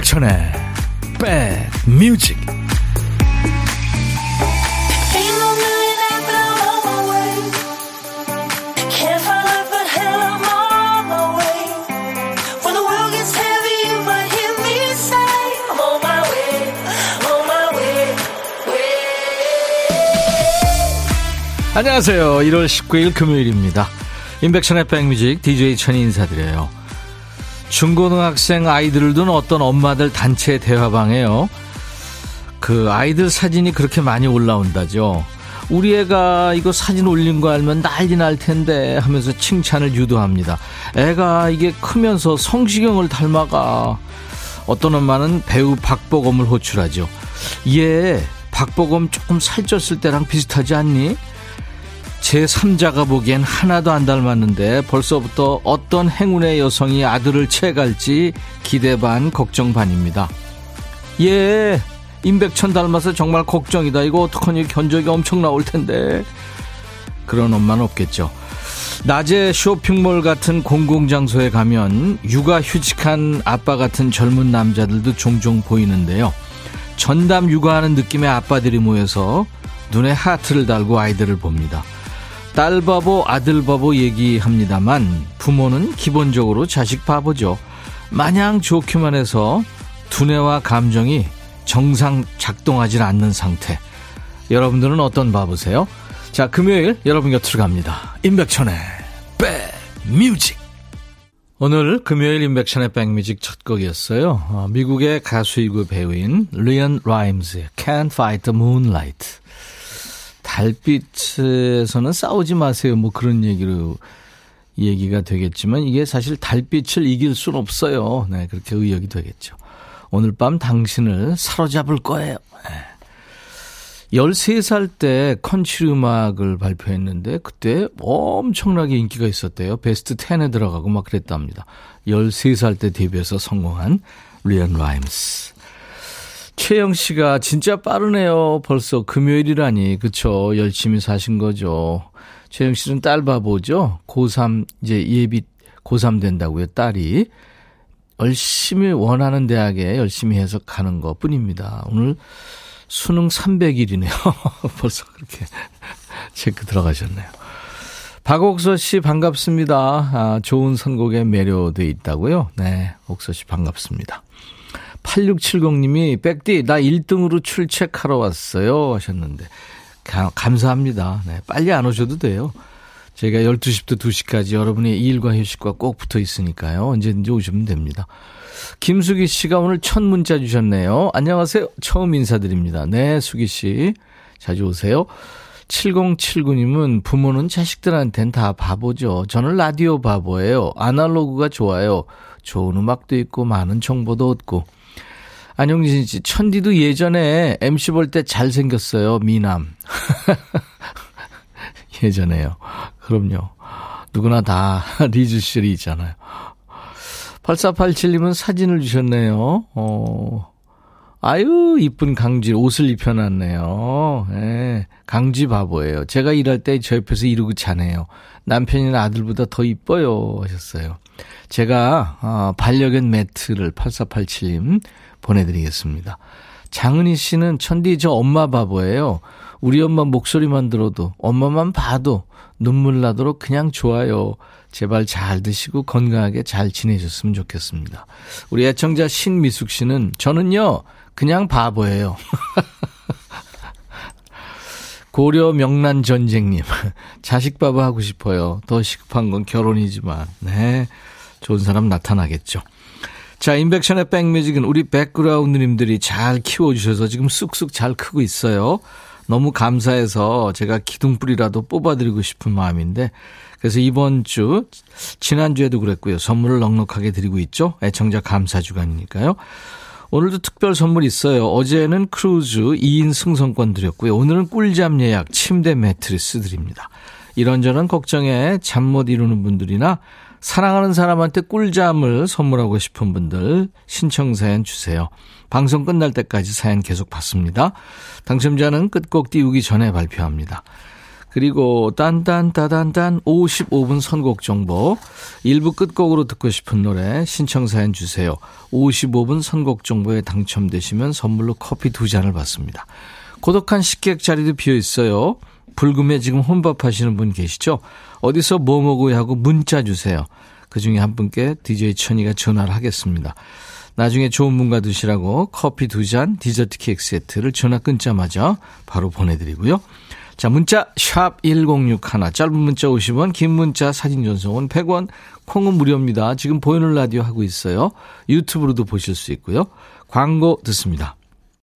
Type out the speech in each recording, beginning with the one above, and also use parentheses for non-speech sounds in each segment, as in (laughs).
임백천의 백뮤직 안녕하세요. 1월 19일 금요일입니다. 임백천의 백뮤직 DJ 천이 인사드려요. 중고등학생 아이들을 둔 어떤 엄마들 단체 대화방에요. 그 아이들 사진이 그렇게 많이 올라온다죠. 우리 애가 이거 사진 올린 거 알면 난리 날 텐데 하면서 칭찬을 유도합니다. 애가 이게 크면서 성시경을 닮아가. 어떤 엄마는 배우 박보검을 호출하죠. 얘 박보검 조금 살쪘을 때랑 비슷하지 않니? 제 3자가 보기엔 하나도 안 닮았는데 벌써부터 어떤 행운의 여성이 아들을 채갈지 기대 반 걱정 반입니다. 예, 임백천 닮아서 정말 걱정이다. 이거 어떡하니 견적이 엄청 나올 텐데. 그런 엄마는 없겠죠. 낮에 쇼핑몰 같은 공공장소에 가면 육아 휴직한 아빠 같은 젊은 남자들도 종종 보이는데요. 전담 육아하는 느낌의 아빠들이 모여서 눈에 하트를 달고 아이들을 봅니다. 딸 바보, 아들 바보 얘기합니다만 부모는 기본적으로 자식 바보죠. 마냥 좋기만 해서 두뇌와 감정이 정상 작동하지 않는 상태. 여러분들은 어떤 바보세요? 자, 금요일 여러분 곁으로 갑니다. 임백천의 백뮤직. 오늘 금요일 임백천의 백뮤직 첫 곡이었어요. 어, 미국의 가수이고 배우인 리언 라임스의 Can't Fight the Moonlight. 달빛에서는 싸우지 마세요. 뭐 그런 얘기로 얘기가 되겠지만 이게 사실 달빛을 이길 순 없어요. 네, 그렇게 의역이 되겠죠. 오늘 밤 당신을 사로잡을 거예요. 네. 13살 때 컨츄리 음악을 발표했는데 그때 엄청나게 인기가 있었대요. 베스트 10에 들어가고 막 그랬답니다. 13살 때 데뷔해서 성공한 리언 라임스. 최영 씨가 진짜 빠르네요. 벌써 금요일이라니. 그쵸. 열심히 사신 거죠. 최영 씨는 딸 바보죠. 고3 이제 예비 고3 된다고요. 딸이. 열심히 원하는 대학에 열심히 해서 가는 것 뿐입니다. 오늘 수능 300일이네요. (laughs) 벌써 그렇게 체크 들어가셨네요. 박옥서 씨 반갑습니다. 아, 좋은 선곡에 매료돼 있다고요. 네, 옥서 씨 반갑습니다. 8670님이 백디 나 1등으로 출첵하러 왔어요 하셨는데 가, 감사합니다. 네, 빨리 안 오셔도 돼요. 제가 12시부터 2시까지 여러분의 일과 휴식과 꼭 붙어 있으니까요. 언제든지 오시면 됩니다. 김수기 씨가 오늘 첫 문자 주셨네요. 안녕하세요. 처음 인사드립니다. 네, 수기 씨. 자주 오세요. 7079님은 부모는 자식들한텐 다 바보죠. 저는 라디오 바보예요. 아날로그가 좋아요. 좋은 음악도 있고 많은 정보도 얻고. 안용진 씨, 천디도 예전에 MC 볼 때 잘생겼어요. 미남. (laughs) 예전에요. 그럼요. 누구나 다 리즈실이 있잖아요. 8487님은 사진을 주셨네요. 어, 아유, 이쁜 강지 옷을 입혀놨네요. 예, 강지 바보예요. 제가 일할 때 저 옆에서 이러고 자네요. 남편이나 아들보다 더 이뻐요. 하셨어요. 제가, 어, 반려견 매트를 8487님 보내드리겠습니다. 장은희 씨는 천디 저 엄마 바보예요. 우리 엄마 목소리만 들어도 엄마만 봐도 눈물 나도록 그냥 좋아요. 제발 잘 드시고 건강하게 잘 지내셨으면 좋겠습니다. 우리 애청자 신미숙 씨는 저는요 그냥 바보예요. (laughs) 고려 명란 전쟁님 (laughs) 자식 바보 하고 싶어요. 더 시급한 건 결혼이지만 네 좋은 사람 나타나겠죠. 자, 인백션의 백뮤직은 우리 백그라운드님들이 잘 키워주셔서 지금 쑥쑥 잘 크고 있어요. 너무 감사해서 제가 기둥뿌리라도 뽑아드리고 싶은 마음인데, 그래서 이번 주, 지난주에도 그랬고요. 선물을 넉넉하게 드리고 있죠. 애청자 감사 주간이니까요. 오늘도 특별 선물 있어요. 어제는 크루즈 2인 승선권 드렸고요. 오늘은 꿀잠 예약 침대 매트리스 드립니다. 이런저런 걱정에 잠 못 이루는 분들이나 사랑하는 사람한테 꿀잠을 선물하고 싶은 분들 신청 사연 주세요. 방송 끝날 때까지 사연 계속 받습니다. 당첨자는 끝곡 띄우기 전에 발표합니다. 그리고 딴딴따단딴 55분 선곡 정보 1부 끝곡으로 듣고 싶은 노래 신청 사연 주세요. 55분 선곡 정보에 당첨되시면 선물로 커피 두 잔을 받습니다. 고독한 식객 자리도 비어 있어요. 불금에 지금 혼밥하시는 분 계시죠? 어디서 뭐 먹어야 하고 문자 주세요. 그 중에 한 분께 DJ 천이가 전화를 하겠습니다. 나중에 좋은 분과 드시라고 커피 두 잔, 디저트 케이크 세트를 전화 끊자마자 바로 보내드리고요. 자, 문자 샵 1061, 짧은 문자 50원, 긴 문자 사진 전송은 100원, 콩은 무료입니다. 지금 보이는 라디오 하고 있어요. 유튜브로도 보실 수 있고요. 광고 듣습니다.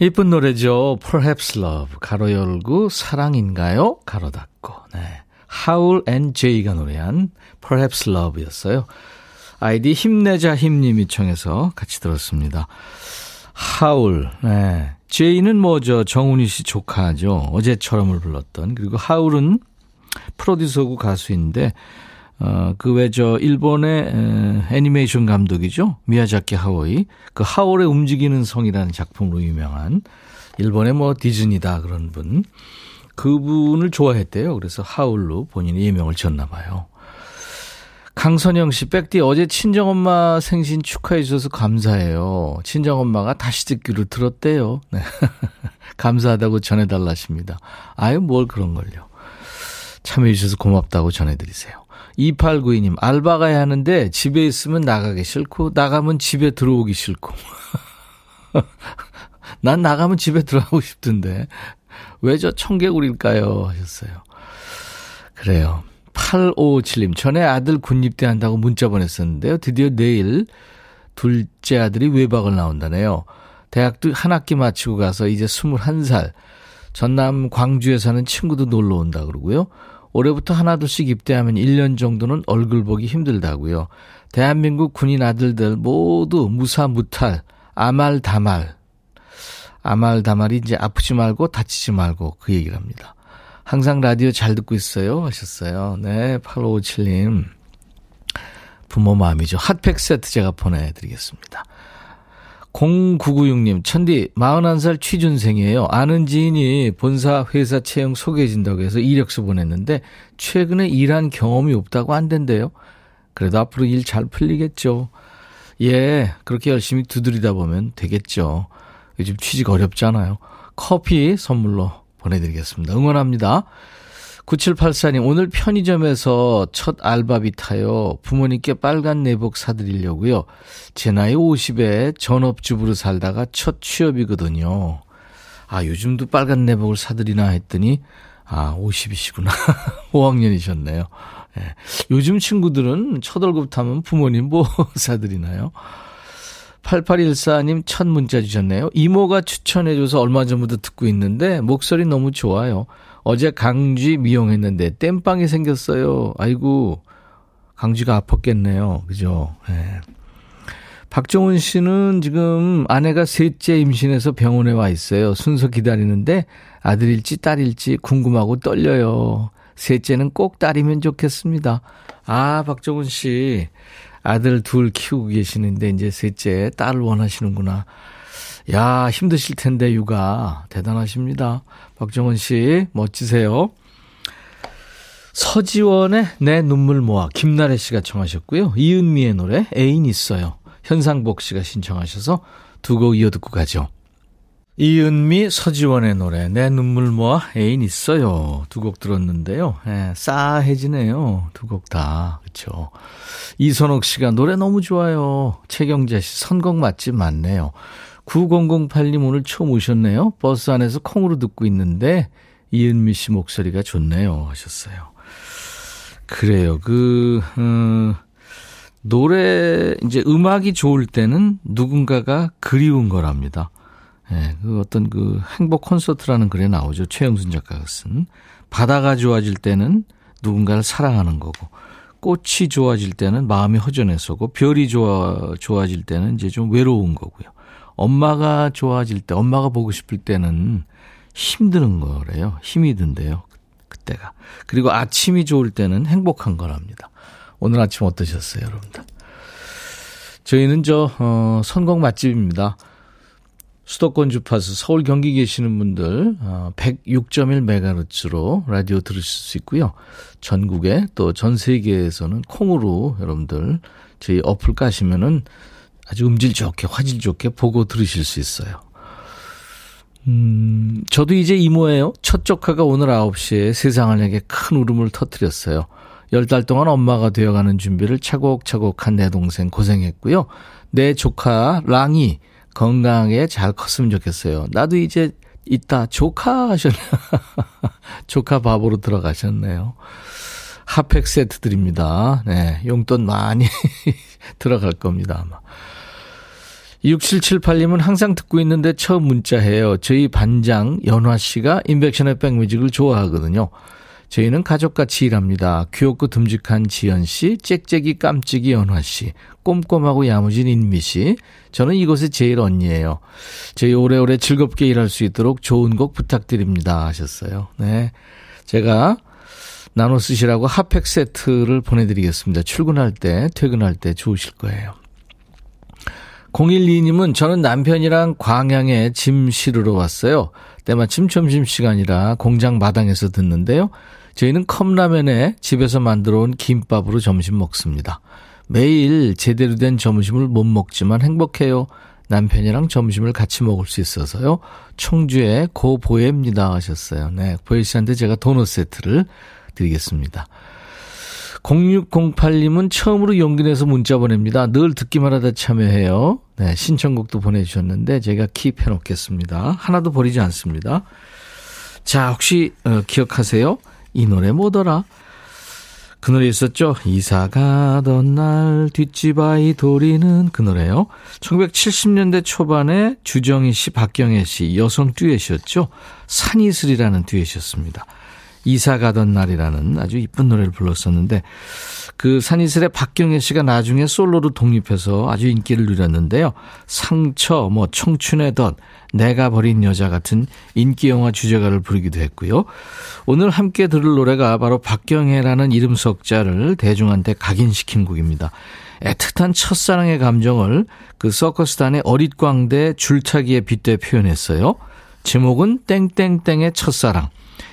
이쁜 노래죠. Perhaps Love. 가로 열고 사랑인가요? 가로 닫고. 네. 하울 앤 제이가 노래한 Perhaps Love였어요. 아이디 힘내자 힘님이 청해서 같이 들었습니다. 하울. 네. 제이는 뭐죠? 정훈이 씨 조카죠. 어제처럼을 불렀던. 그리고 하울은 프로듀서고 가수인데 어, 그 외 저 일본의 에, 애니메이션 감독이죠. 미야자키 하오이. 그 하울의 움직이는 성이라는 작품으로 유명한 일본의 뭐 디즈니다 그런 분. 그분을 좋아했대요. 그래서 하울로 본인의 예명을 지었나 봐요. 강선영 씨, 백디 어제 친정엄마 생신 축하해 주셔서 감사해요. 친정엄마가 다시 듣기로 들었대요. 네. (laughs) 감사하다고 전해달라십니다. 아유, 뭘 그런 걸요. 참여해 주셔서 고맙다고 전해드리세요. 2892님, 알바 가야 하는데 집에 있으면 나가기 싫고, 나가면 집에 들어오기 싫고. (laughs) 난 나가면 집에 들어가고 싶던데. 왜 저 청개구리일까요? 하셨어요. 그래요. 8557님, 전에 아들 군입대 한다고 문자 보냈었는데요. 드디어 내일 둘째 아들이 외박을 나온다네요. 대학도 한 학기 마치고 가서 이제 21살. 전남 광주에 사는 친구도 놀러 온다 그러고요. 올해부터 하나둘씩 입대하면 1년 정도는 얼굴 보기 힘들다고요. 대한민국 군인 아들들 모두 무사무탈, 아말다말. 아말다말이 이제 아프지 말고 다치지 말고 그 얘기를 합니다. 항상 라디오 잘 듣고 있어요 하셨어요. 네, 8557님. 부모 마음이죠. 핫팩 세트 제가 보내드리겠습니다. 0996님, 천디, 41살 취준생이에요. 아는 지인이 본사 회사 채용 소개해준다고 해서 이력서 보냈는데, 최근에 일한 경험이 없다고 안 된대요. 그래도 앞으로 일 잘 풀리겠죠. 예, 그렇게 열심히 두드리다 보면 되겠죠. 요즘 취직 어렵잖아요. 커피 선물로 보내드리겠습니다. 응원합니다. 9784님, 오늘 편의점에서 첫 알바비 타요. 부모님께 빨간 내복 사드리려고요. 제 나이 50에 전업주부로 살다가 첫 취업이거든요. 아, 요즘도 빨간 내복을 사드리나 했더니, 아, 50이시구나. 5학년이셨네요. (laughs) 예. 요즘 친구들은 첫 월급 타면 부모님 뭐 (laughs) 사드리나요? 8814님 첫 문자 주셨네요. 이모가 추천해줘서 얼마 전부터 듣고 있는데 목소리 너무 좋아요. 어제 강쥐 미용했는데 땜빵이 생겼어요. 아이고, 강쥐가 아팠겠네요. 그죠? 네. 박정훈 씨는 지금 아내가 셋째 임신해서 병원에 와 있어요. 순서 기다리는데 아들일지 딸일지 궁금하고 떨려요. 셋째는 꼭 딸이면 좋겠습니다. 아, 박정훈 씨. 아들 둘 키우고 계시는데 이제 셋째 딸을 원하시는구나. 야, 힘드실 텐데 육아 대단하십니다. 박정원 씨 멋지세요. 서지원의 내 눈물 모아 김나래 씨가 청하셨고요. 이은미의 노래 애인 있어요. 현상복 씨가 신청하셔서 두 곡 이어 듣고 가죠. 이은미, 서지원의 노래 내 눈물 모아 애인 있어요. 두 곡 들었는데요. 예, 싸해지네요. 두 곡 다. 그렇죠. 이선옥 씨가 노래 너무 좋아요. 최경재 씨 선곡 맛집 많네요. 9008님 오늘 처음 오셨네요. 버스 안에서 콩으로 듣고 있는데 이은미 씨 목소리가 좋네요 하셨어요. 그래요. 그 음, 노래 이제 음악이 좋을 때는 누군가가 그리운 거랍니다. 예, 그 어떤 그 행복 콘서트라는 글에 나오죠. 최영순 작가가 쓴 바다가 좋아질 때는 누군가를 사랑하는 거고 꽃이 좋아질 때는 마음이 허전해서고 별이 좋아 좋아질 때는 이제 좀 외로운 거고요. 엄마가 좋아질 때, 엄마가 보고 싶을 때는 힘드는 거래요. 힘이 든대요. 그때가. 그리고 아침이 좋을 때는 행복한 거랍니다. 오늘 아침 어떠셨어요, 여러분들? 저희는 저, 어, 선곡 맛집입니다. 수도권 주파수 서울 경기 계시는 분들 어, 106.1메가르츠로 라디오 들으실 수 있고요. 전국에 또 전 세계에서는 콩으로 여러분들 저희 어플 까시면은 아주 음질 좋게 화질 좋게 보고 들으실 수 있어요. 음, 저도 이제 이모예요. 첫 조카가 오늘 9시에 세상을 향해 큰 울음을 터뜨렸어요. 열달 동안 엄마가 되어가는 준비를 차곡차곡 한 내 동생 고생했고요. 내 조카 랑이 건강하게 잘 컸으면 좋겠어요. 나도 이제 이따 조카 하셨나? (laughs) 조카 밥으로 들어가셨네요. 핫팩 세트 드립니다. 네, 용돈 많이 (laughs) 들어갈 겁니다, 아마. 6778님은 항상 듣고 있는데 처음 문자해요. 저희 반장 연화 씨가 인백션의 백뮤직을 좋아하거든요. 저희는 가족같이 일합니다. 귀엽고 듬직한 지연 씨, 짹짹이 깜찍이 연화 씨, 꼼꼼하고 야무진 인미 씨. 저는 이곳의 제일 언니예요. 저희 오래오래 즐겁게 일할 수 있도록 좋은 곡 부탁드립니다. 하셨어요. 네. 제가 나눠 쓰시라고 핫팩 세트를 보내드리겠습니다. 출근할 때, 퇴근할 때 좋으실 거예요. 012님은 저는 남편이랑 광양에 짐 실으러 왔어요. 때마침 점심시간이라 공장 마당에서 듣는데요. 저희는 컵라면에 집에서 만들어 온 김밥으로 점심 먹습니다. 매일 제대로 된 점심을 못 먹지만 행복해요. 남편이랑 점심을 같이 먹을 수 있어서요. 청주의 고보혜입니다 하셨어요. 네, 보혜 씨한테 제가 도넛 세트를 드리겠습니다. 0608님은 처음으로 용기 내서 문자 보냅니다. 늘 듣기만 하다 참여해요. 네, 신청곡도 보내주셨는데 제가 킵해 놓겠습니다. 하나도 버리지 않습니다. 자, 혹시 어, 기억하세요? 이 노래 뭐더라? 그 노래 있었죠? 이사 가던 날 뒷집 아이 도리는 그 노래요. 1970년대 초반에 주정희 씨, 박경혜 씨 여성 듀엣이었죠. 산이슬이라는 듀엣이었습니다. 이사 가던 날이라는 아주 이쁜 노래를 불렀었는데 그 산이슬의 박경혜 씨가 나중에 솔로로 독립해서 아주 인기를 누렸는데요. 상처, 뭐 청춘의 덫, 내가 버린 여자 같은 인기 영화 주제가를 부르기도 했고요. 오늘 함께 들을 노래가 바로 박경혜라는 이름 석자를 대중한테 각인시킨 곡입니다. 애틋한 첫사랑의 감정을 그 서커스단의 어릿광대 줄타기에 빗대 표현했어요. 제목은 땡땡땡의 첫사랑.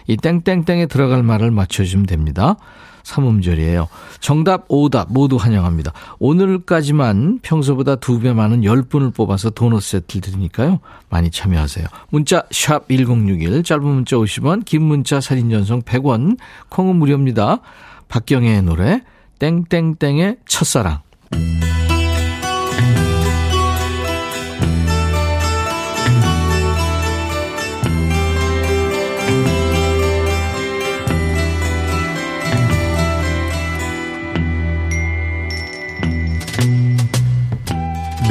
이 땡땡땡에 들어갈 말을 맞춰주시면 됩니다. 삼음절이에요. 정답, 오답 모두 환영합니다. 오늘까지만 평소보다 두 배 많은 10분을 뽑아서 도넛 세트를 드리니까요. 많이 참여하세요. 문자 1061, 짧은 문자 50원, 긴 문자 사진 전송 100원, 콩은 무료입니다. 박경혜의 노래 땡땡땡의 첫사랑.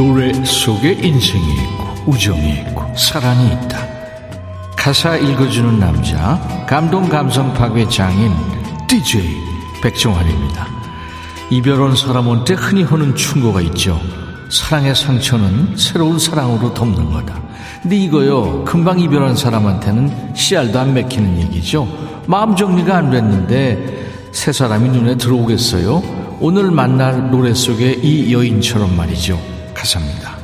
노래 속에 인생이 있고 우정이 있고 사랑이 있다. 가사 읽어주는 남자 감동 감성 파괴 장인 DJ 백종환입니다. 이별 온 사람한테 흔히 하는 충고가 있죠. 사랑의 상처는 새로운 사랑으로 덮는 거다. 근데 이거요 금방 이별한 사람한테는 씨알도 안 맥히는 얘기죠. 마음 정리가 안 됐는데 새 사람이 눈에 들어오겠어요? 오늘 만날 노래 속에 이 여인처럼 말이죠. 가사입니다.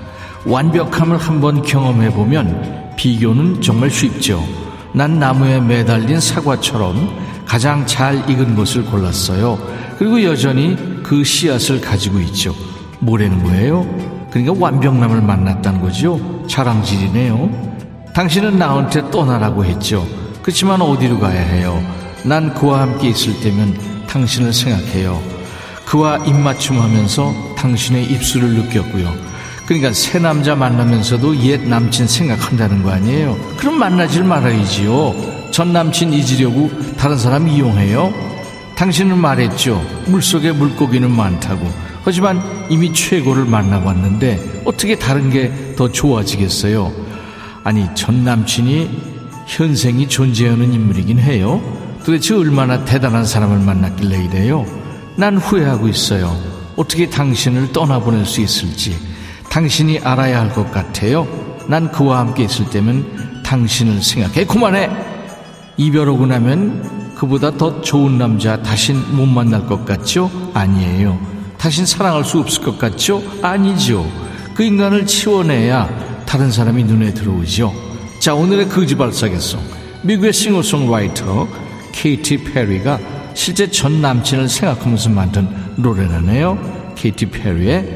완벽함을 한번 경험해보면 비교는 정말 쉽죠. 난 나무에 매달린 사과처럼 가장 잘 익은 것을 골랐어요. 그리고 여전히 그 씨앗을 가지고 있죠. 뭐라는 거예요? 그러니까 완벽남을 만났다는 거죠. 자랑질이네요. 당신은 나한테 떠나라고 했죠. 그렇지만 어디로 가야 해요? 난 그와 함께 있을 때면 당신을 생각해요. 그와 입맞춤하면서 당신의 입술을 느꼈고요. 그러니까 새 남자 만나면서도 옛 남친 생각한다는 거 아니에요? 그럼 만나질 말아야지요. 전 남친 잊으려고 다른 사람 이용해요? 당신은 말했죠. 물속에 물고기는 많다고. 하지만 이미 최고를 만나봤는데 어떻게 다른 게 더 좋아지겠어요? 아니, 전 남친이 현생이 존재하는 인물이긴 해요. 도대체 얼마나 대단한 사람을 만났길래 이래요? 난 후회하고 있어요. 어떻게 당신을 떠나보낼 수 있을지 당신이 알아야 할 것 같아요. 난 그와 함께 있을 때면 당신을 생각해. 그만해! 이별하고 나면 그보다 더 좋은 남자 다신 못 만날 것 같죠? 아니에요. 다신 사랑할 수 없을 것 같죠? 아니죠. 그 인간을 치워내야 다른 사람이 눈에 들어오죠. 자, 오늘의 거지발사계송. 미국의 싱어송라이터 케이티 페리가 실제 전 남친을 생각하면서 만든 노래라네요. 케이티 페리의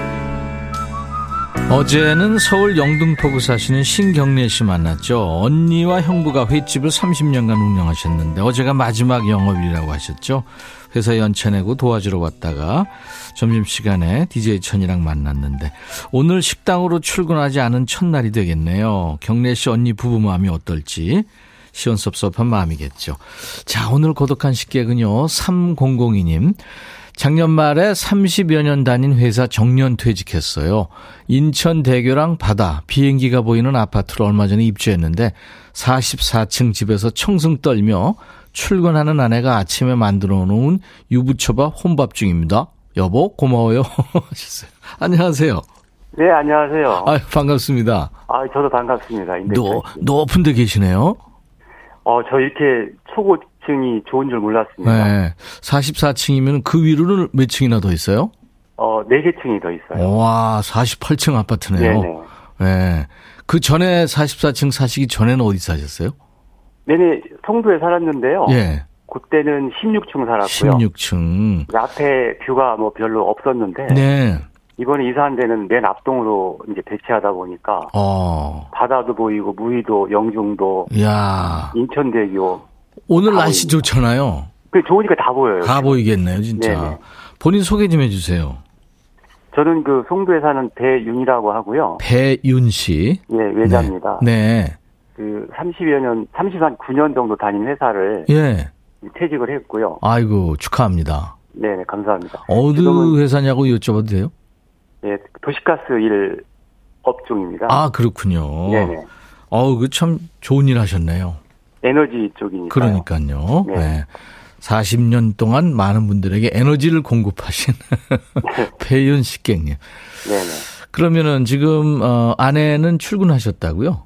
어제는 서울 영등포구 사시는 신경래 씨 만났죠. 언니와 형부가 횟집을 30년간 운영하셨는데 어제가 마지막 영업이라고 하셨죠. 회사 연차 내고 도와주러 왔다가 점심시간에 DJ 천이랑 만났는데 오늘 식당으로 출근하지 않은 첫날이 되겠네요. 경래 씨 언니 부부 마음이 어떨지 시원섭섭한 마음이겠죠. 자, 오늘 고독한 식객은요. 3002님. 작년 말에 30여 년 다닌 회사 정년 퇴직했어요. 인천 대교랑 바다, 비행기가 보이는 아파트로 얼마 전에 입주했는데 44층 집에서 청승 떨며 출근하는 아내가 아침에 만들어 놓은 유부초밥 혼밥 중입니다. 여보, 고마워요. (laughs) 안녕하세요. 네, 안녕하세요. 아 반갑습니다. 아, 저도 반갑습니다. 노, 높은 데 계시네요. 어, 저 이렇게 초고 층이 좋은 줄 몰랐습니다. 네. 44층이면 그 위로는 몇 층이나 더 있어요? 어, 4개 층이 더 있어요. 와, 48층 아파트네요. 네네. 네. 그 전에 44층 사시기 전에는 어디 사셨어요? 네네, 성도에 살았는데요. 예. 그때는 16층 살았고요. 16층. 그 앞에 뷰가 뭐 별로 없었는데 네. 이번에 이사한 데는 맨 앞동으로 이제 배치하다 보니까 어. 바다도 보이고 무의도, 영종도, 야 인천대교. 오늘 다 날씨 보입니다. 좋잖아요. 그 좋으니까 다 보여요. 다 보이겠네요, 진짜. 네네. 본인 소개 좀 해주세요. 저는 그 송도에 사는 배윤이라고 하고요. 배윤 씨. 예, 외자입니다. 네. 네. 그 30여 년, 39년 정도 다닌 회사를 예. 퇴직을 했고요. 아이고, 축하합니다. 네, 감사합니다. 어느 지금은 회사냐고 여쭤봐도 돼요? 예, 도시가스 일 업종입니다. 아, 그렇군요. 네네. 어우, 그 참 좋은 일 하셨네요. 에너지 쪽이니까. 그러니까요. 네. 네. 40년 동안 많은 분들에게 에너지를 공급하신 (laughs) 배윤 식객님. 네네. 그러면은 지금 어, 아내는 출근하셨다고요?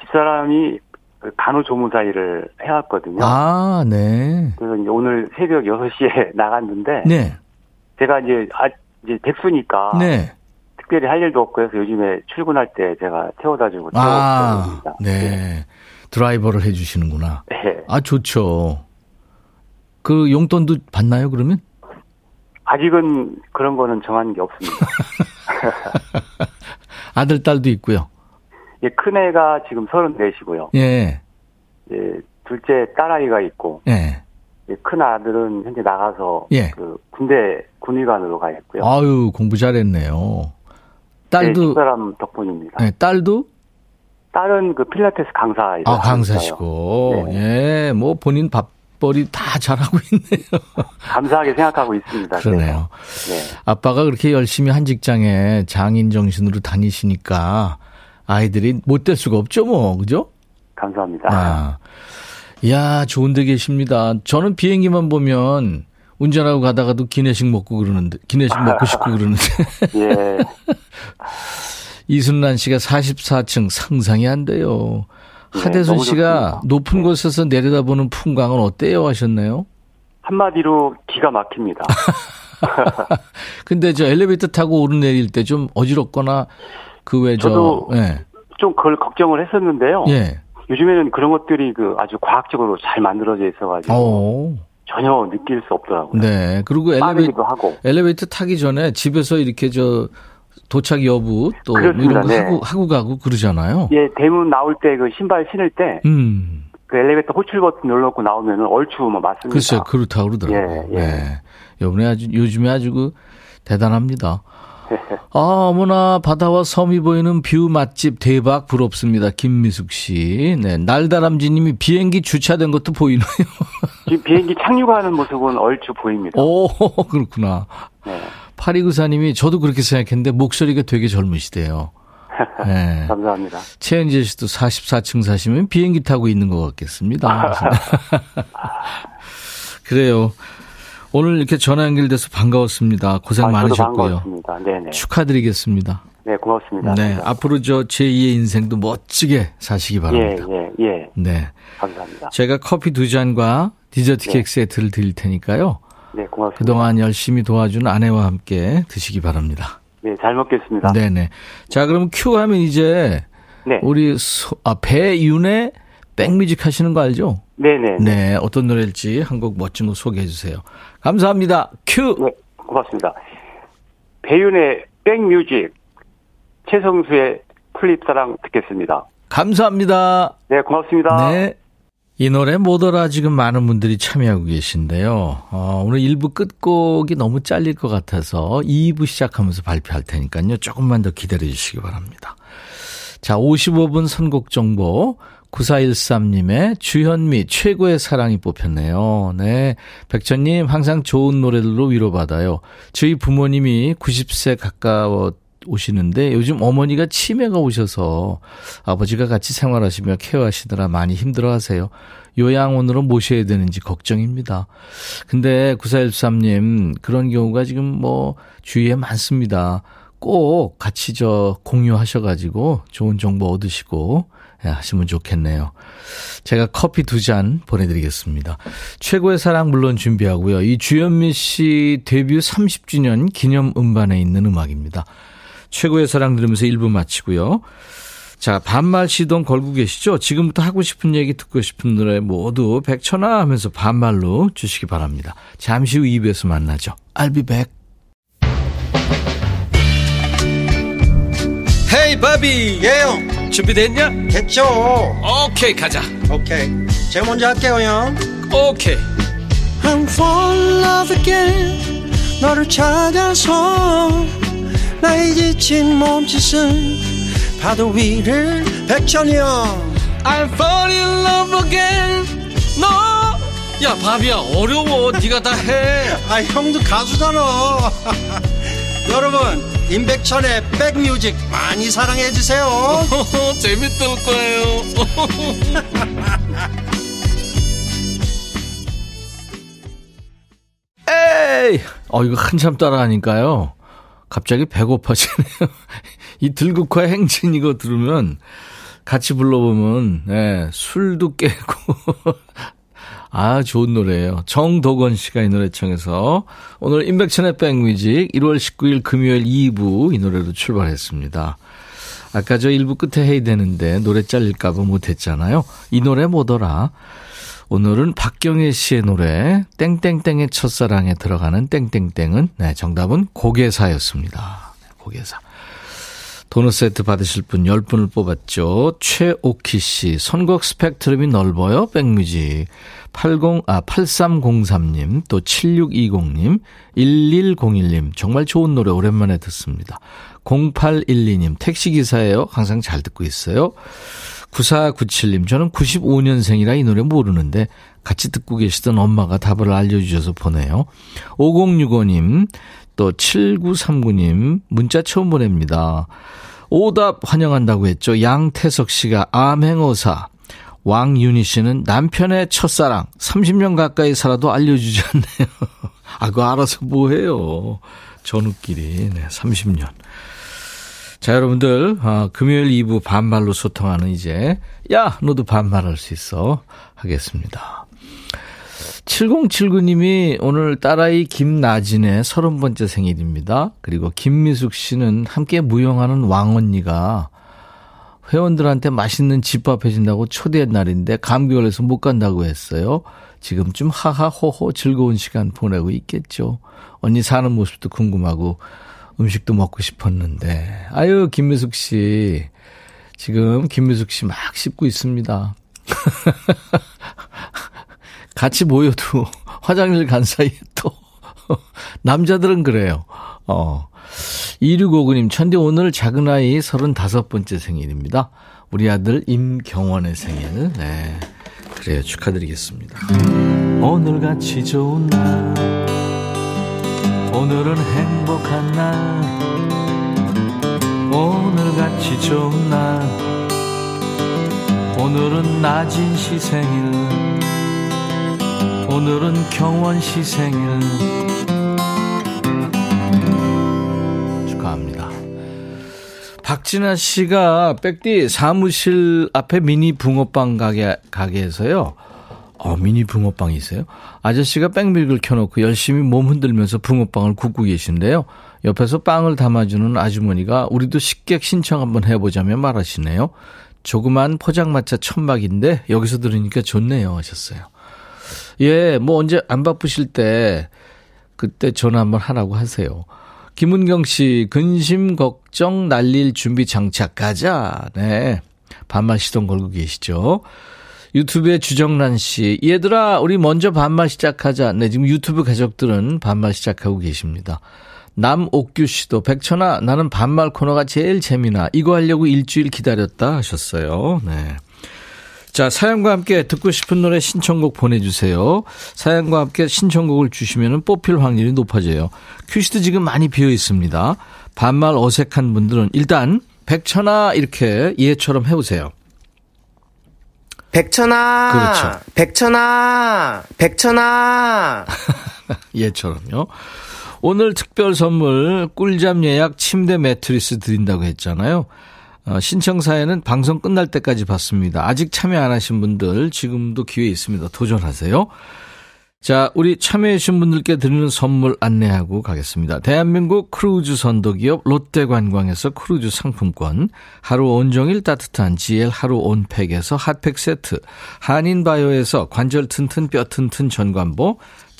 집사람이 그 간호조무사 일을 해왔거든요. 아, 네. 그래서 이제 오늘 새벽 6시에 (laughs) 나갔는데 네. 제가 이제 아 이제 백수니까 네. 특별히 할 일도 없고 해서 요즘에 출근할 때 제가 태워다 주고 아, 태워드립니다. 네. 드라이버를 해 주시는구나. 네. 아, 좋죠. 그 용돈도 받나요, 그러면? 아직은 그런 거는 정한 게 없습니다. (laughs) 아들, 딸도 있고요. 예, 큰애가 지금 34시고요. 예. 예, 둘째 딸아이가 있고 예. 예, 큰 아들은 현재 나가서 예. 그 군대 군의관으로 가 있고요. 아유, 공부 잘했네요. 네, 딸도 집사람 덕분입니다. 네, 딸도 딸은 그 필라테스 강사 아, 강사시고. 있어요. 예, 뭐 본인 밥 벌이 다 (laughs) 잘하고 있네요. 감사하게 생각하고 있습니다. 그러네요. 네. 아빠가 그렇게 열심히 한 직장에 장인 정신으로 다니시니까 아이들이 못 될 수가 없죠, 뭐. 그죠? 감사합니다. 아. 이야, 좋은 데 계십니다. 저는 비행기만 보면 운전하고 가다가도 기내식 먹고 그러는데, 기내식 먹고 싶고 그러는데. (laughs) 예. (laughs) 이순란 씨가 44층 상상이 안 돼요. 네, 하대순 너무 씨가 좋습니다. 높은 곳에서 내려다보는 풍광은 어때요? 하셨나요? 한마디로 기가 막힙니다. (laughs) 근데 저 엘리베이터 타고 오르내릴 때 좀 어지럽거나 그 외 저, 저도 예. 좀 그걸 걱정을 했었는데요. 예. 요즘에는 그런 것들이 그 아주 과학적으로 잘 만들어져 있어가지고 어. 전혀 느낄 수 없더라고요. 네. 그리고 엘리베이터, 하고. 엘리베이터 타기 전에 집에서 이렇게 저 도착 여부 또 그렇습니다. 이런 거 네. 하고, 하고 가고 그러잖아요. 예, 대문 나올 때 그 신발 신을 때그 음. 그 엘리베이터 호출 버튼 눌러놓고 나오면은 얼추 뭐 맞습니다. 글쎄요, 그렇다고 그러더라고요. 예, 예. 네. 요번에 아주, 요즘에 아주 그, 대단합니다. (laughs) 아, 어머나, 바다와 섬이 보이는 view 맛집 대박 부럽습니다. 김미숙 씨. 네. 날다람쥐 님이 비행기 주차된 것도 보이네요. 지금 비행기 착륙하는 모습은 얼추 보입니다. 오, (laughs) 그렇구나. 네. 파리구사님이 저도 그렇게 생각했는데 목소리가 되게 젊으시대요. (laughs) 네. 감사합니다. 최은재 씨도 44층 사시면 비행기 타고 있는 것 같겠습니다. (laughs) (laughs) 그래요. 오늘 이렇게 전화 연결돼서 반가웠습니다. 고생 아, 많으셨고요. 반갑습니다. 네네. 축하드리겠습니다. 네, 고맙습니다. 네, 앞으로 저 제2의 인생도 멋지게 사시기 예, 바랍니다. 예, 예. 네. 감사합니다. 제가 커피 두 잔과 디저트 케이크 세트를 드릴 테니까요. 네, 고맙습니다. 그동안 열심히 도와준 아내와 함께 드시기 바랍니다. 네, 잘 먹겠습니다. 네네. 자, 그럼 큐 하면 이제 네. 우리 소, 아, 배윤의 백뮤직 하시는 거 알죠? 네네. 네, 어떤 노래일지 한 곡 멋진 거 소개해 주세요. 감사합니다. 큐! 네, 고맙습니다. 배윤의 백뮤직, 최성수의 플립사랑 듣겠습니다. 감사합니다. 네, 고맙습니다. 네. 이 노래 뭐더라 지금 많은 분들이 참여하고 계신데요. 어, 오늘 1부 끝곡이 너무 잘릴 것 같아서 2부 시작하면서 발표할 테니까요. 조금만 더 기다려 주시기 바랍니다. 자, 55분 선곡 정보 9413님의 주현미 최고의 사랑이 뽑혔네요. 네. 백천님 항상 좋은 노래들로 위로받아요. 저희 부모님이 90세 가까워 오시는데 요즘 어머니가 치매가 오셔서 아버지가 같이 생활하시며 케어하시느라 많이 힘들어 하세요. 요양원으로 모셔야 되는지 걱정입니다. 근데 9413님 그런 경우가 지금 뭐 주위에 많습니다. 꼭 같이 저 공유하셔가지고 좋은 정보 얻으시고 예, 하시면 좋겠네요. 제가 커피 두 잔 보내드리겠습니다. 최고의 사랑 물론 준비하고요. 이 주현미 씨 데뷔 30주년 기념 음반에 있는 음악입니다. 최고의 사랑 들으면서 1부 마치고요. 자, 반말 시동 걸고 계시죠? 지금부터 하고 싶은 얘기 듣고 싶은 노래 모두 백천아 하면서 반말로 주시기 바랍니다. 잠시 후 2부에서 만나죠. I'll be back. 헤이 바비 예영 준비됐냐? 됐죠 오케이 가자 오케이 제가 먼저 할게요 형 오케이 I'm fall in love again 너를 찾아서 나의 지친 몸짓은 파도 위를 백천이 형. I'm fall in love again. 너야 바비야 어려워. 네가 다해. 아 형도 가수잖아. (laughs) 여러분 임백천의 백뮤직 많이 사랑해 주세요. (laughs) 재밌을 거예요. (laughs) 에이! 어 이거 한참 따라하니까요 갑자기 배고파지네요 (laughs) 이 들국화 행진 이거 들으면 같이 불러보면 예, 술도 깨고 (laughs) 아, 좋은 노래예요. 정도건 씨가 이 노래 청해서 오늘 인백천의 백뮤직 1월 19일 금요일 2부 이 노래로 출발했습니다. 아까 저 1부 끝에 해야 되는데 노래 잘릴까봐 못했잖아요. 이 노래 뭐더라? 오늘은 박경혜 씨의 노래 땡땡땡의 첫사랑에 들어가는 땡땡땡은 네, 정답은 고개사였습니다. 네, 고개사. 도넛 세트 받으실 분 10분을 뽑았죠. 최오키 씨, 선곡 스펙트럼이 넓어요. 백뮤직. 80, 아, 8303님, 또 7620님, 1101님, 정말 좋은 노래 오랜만에 듣습니다. 0812님, 택시기사예요. 항상 잘 듣고 있어요. 9497님, 저는 95년생이라 이 노래 모르는데 같이 듣고 계시던 엄마가 답을 알려주셔서 보내요. 5065님, 또 7939님, 문자 처음 보냅니다. 오답 환영한다고 했죠. 양태석 씨가 암행어사. 왕윤희 씨는 남편의 첫사랑 30년 가까이 살아도 알려주지 않네요. (laughs) 아, 그거 알아서 뭐해요. 전우끼리. 네, 30년. 자, 여러분들, 아, 금요일 2부 반말로 소통하는 이제, 야, 너도 반말할 수 있어. 하겠습니다. 7079님이 오늘 딸아이 김나진의 30번째 생일입니다. 그리고 김미숙 씨는 함께 무용하는 왕언니가 회원들한테 맛있는 집밥 해준다고 초대한 날인데 감기 걸려서 못 간다고 했어요. 지금쯤 하하호호 즐거운 시간 보내고 있겠죠. 언니 사는 모습도 궁금하고 음식도 먹고 싶었는데. 아유, 김미숙 씨. 지금 김미숙 씨 막 씹고 있습니다. (laughs) 같이 모여도 (laughs) 화장실 간 사이에 또 (laughs) 남자들은 그래요. 어. 2659님, 천디 오늘 작은 아이 35번째 생일입니다. 우리 아들 임경원의 생일. 네. 그래요. 축하드리겠습니다. 오늘같이 좋은 날. 오늘은 행복한 날. 오늘같이 좋은 날. 오늘은 나진 시 생일. 오늘은 경원 시 생일. 축하합니다. 박진아 씨가 백디 사무실 앞에 미니 붕어빵 가게, 가게에서요. 어, 미니 붕어빵이 있어요. 아저씨가 백밀을 켜놓고 열심히 몸 흔들면서 붕어빵을 굽고 계신데요. 옆에서 빵을 담아주는 아주머니가 우리도 식객 신청 한번 해보자며 말하시네요. 조그만 포장마차 천막인데 여기서 들으니까 좋네요 하셨어요. 예, 뭐 언제 안 바쁘실 때 그때 전화 한번 하라고 하세요. 김은경 씨, 근심 걱정 날릴 준비 장착 가자. 네. 반말 시동 걸고 계시죠. 유튜브에 주정란 씨, 얘들아, 우리 먼저 반말 시작하자. 네, 지금 유튜브 가족들은 반말 시작하고 계십니다. 남옥규 씨도, 백천아, 나는 반말 코너가 제일 재미나. 이거 하려고 일주일 기다렸다 하셨어요. 네. 자, 사연과 함께 듣고 싶은 노래 신청곡 보내주세요. 사연과 함께 신청곡을 주시면 뽑힐 확률이 높아져요. 큐시트 지금 많이 비어 있습니다. 반말 어색한 분들은 일단 백천아 이렇게 예처럼 해보세요. 백천아. 그렇죠. 백천아. 백천아. (laughs) 예처럼요. 오늘 특별 선물 꿀잠 예약 침대 매트리스 드린다고 했잖아요. 어, 신청 사연은 방송 끝날 때까지 받습니다. 아직 참여 안 하신 분들 지금도 기회 있습니다. 도전하세요. 자, 우리 참여해주신 분들께 드리는 선물 안내하고 가겠습니다. 대한민국 크루즈 선도기업 롯데관광에서 크루즈 상품권, 하루 온종일 따뜻한 GL 하루 온팩에서 핫팩 세트, 한인바이오에서 관절 튼튼 뼈 튼튼 전관보,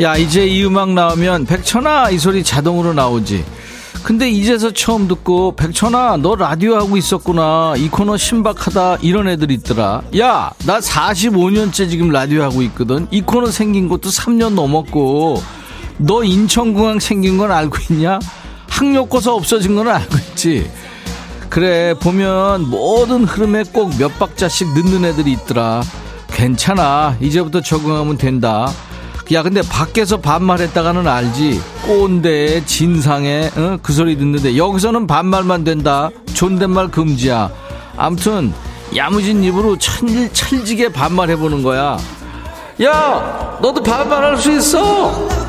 야, 이제 이 음악 나오면 백천아 이 소리 자동으로 나오지. 근데 이제서 처음 듣고 백천아 너 라디오 하고 있었구나. 이 코너 신박하다. 이런 애들 있더라. 야 나 45년째 지금 라디오 하고 있거든. 이 코너 생긴 것도 3년 넘었고. 너 인천공항 생긴 건 알고 있냐? 학력고사 없어진 건 알고 있지. 그래 보면 모든 흐름에 꼭 몇 박자씩 늦는 애들이 있더라. 괜찮아. 이제부터 적응하면 된다 야 근데 밖에서 반말했다가는 알지. 꼰대 진상에 어? 그 소리 듣는데 여기서는 반말만 된다. 존댓말 금지야. 암튼 야무진 입으로 천, 찰지게 반말해보는 거야. 야 너도 반말할 수 있어? (laughs)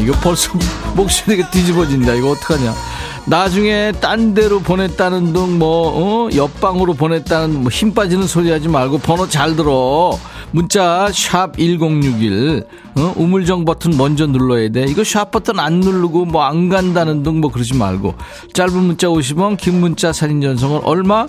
이거 벌써 (laughs) 목소리가 뒤집어진다. 이거 어떡하냐 나중에 딴 데로 보냈다는 등 뭐, 어? 옆방으로 보냈다는 뭐 힘 빠지는 소리 하지 말고 번호 잘 들어. 문자 샵 1061, 어? 우물정 버튼 먼저 눌러야 돼. 이거 샵 버튼 안 누르고 뭐 안 간다는 등 뭐 그러지 말고. 짧은 문자 50원, 긴 문자 사진 전송은 얼마?